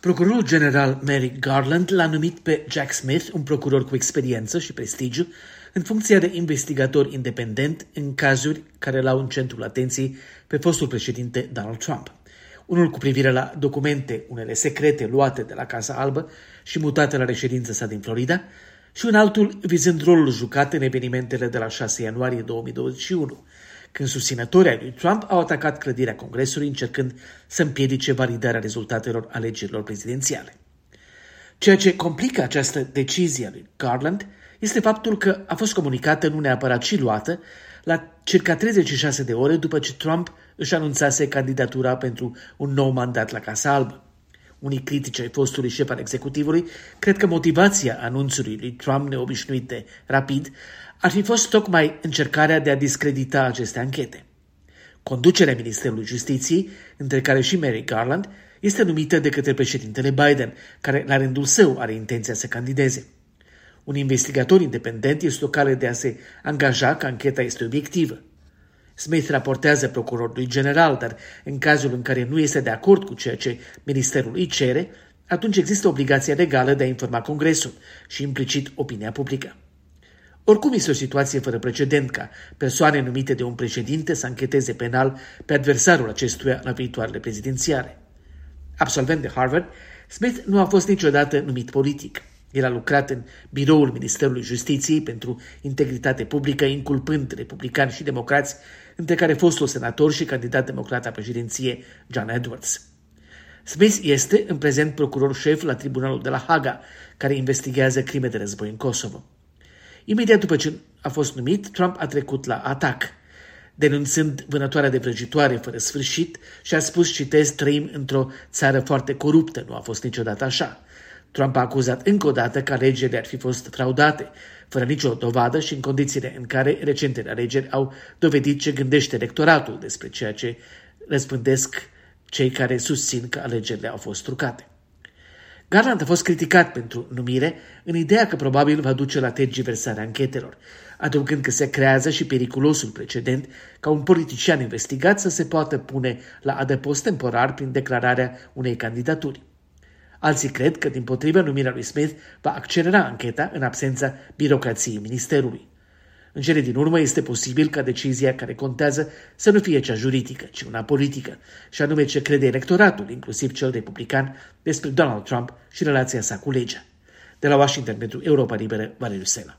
Procurorul general Merrick Garland l-a numit pe Jack Smith, un procuror cu experiență și prestigiu, în funcția de investigator independent în cazuri care l-au în centrul atenției pe fostul președinte Donald Trump. Unul cu privire la documente, unele secrete luate de la Casa Albă și mutate la reședința sa din Florida, și un altul vizând rolul jucat în evenimentele de la 6 ianuarie 2021, când susținătorii ai lui Trump au atacat clădirea Congresului încercând să împiedice validarea rezultatelor alegerilor prezidențiale. Ceea ce complică această decizie a lui Garland este faptul că a fost comunicată nu neapărat și luată la circa 36 de ore după ce Trump își anunțase candidatura pentru un nou mandat la Casa Albă. Unii critici ai fostului șef al executivului cred că motivația anunțului lui Trump neobișnuit de rapid ar fi fost tocmai încercarea de a discredita aceste anchete. Conducerea Ministerului Justiției, între care și Mary Garland, este numită de către președintele Biden, care la rândul său are intenția să candideze. Un investigator independent este o cale de a se angaja că ancheta este obiectivă. Smith raportează procurorului general, dar în cazul în care nu este de acord cu ceea ce ministerul îi cere, atunci există obligația legală de a informa Congresul și implicit opinia publică. Oricum este o situație fără precedent ca persoane numite de un președinte să încheteze penal pe adversarul acestuia la viitoarele prezidențiale. Absolvent de Harvard, Smith nu a fost niciodată numit politic. El a lucrat în biroul Ministerului Justiției pentru integritate publică, inculpând republicani și democrați, între care fostul senator și candidat democrat la președinție John Edwards. Smith este în prezent procuror șef la tribunalul de la Haga, care investigează crime de război în Kosovo. Imediat după ce a fost numit, Trump a trecut la atac, denunțând vânătoarea de vrăjitoare fără sfârșit și a spus, citez, trăim într-o țară foarte coruptă, nu a fost niciodată așa. Trump a acuzat încă o dată că alegerile ar fi fost fraudate, fără nicio dovadă și în condițiile în care recentele alegeri au dovedit ce gândește electoratul despre ceea ce răspândesc cei care susțin că alegerile au fost trucate. Garland a fost criticat pentru numire în ideea că probabil va duce la tergiversarea anchetelor, adăugând că se creează și periculosul precedent ca un politician investigat să se poată pune la adăpost temporar prin declararea unei candidaturi. Alții cred că, din potrivă, numirea lui Smith va accelera ancheta în absența birocrației ministerului. În cele din urmă este posibil ca decizia care contează să nu fie cea juridică, ci una politică, și anume ce crede electoratul, inclusiv cel republican, despre Donald Trump și relația sa cu legea. De la Washington pentru Europa Liberă, Valeriu Sela.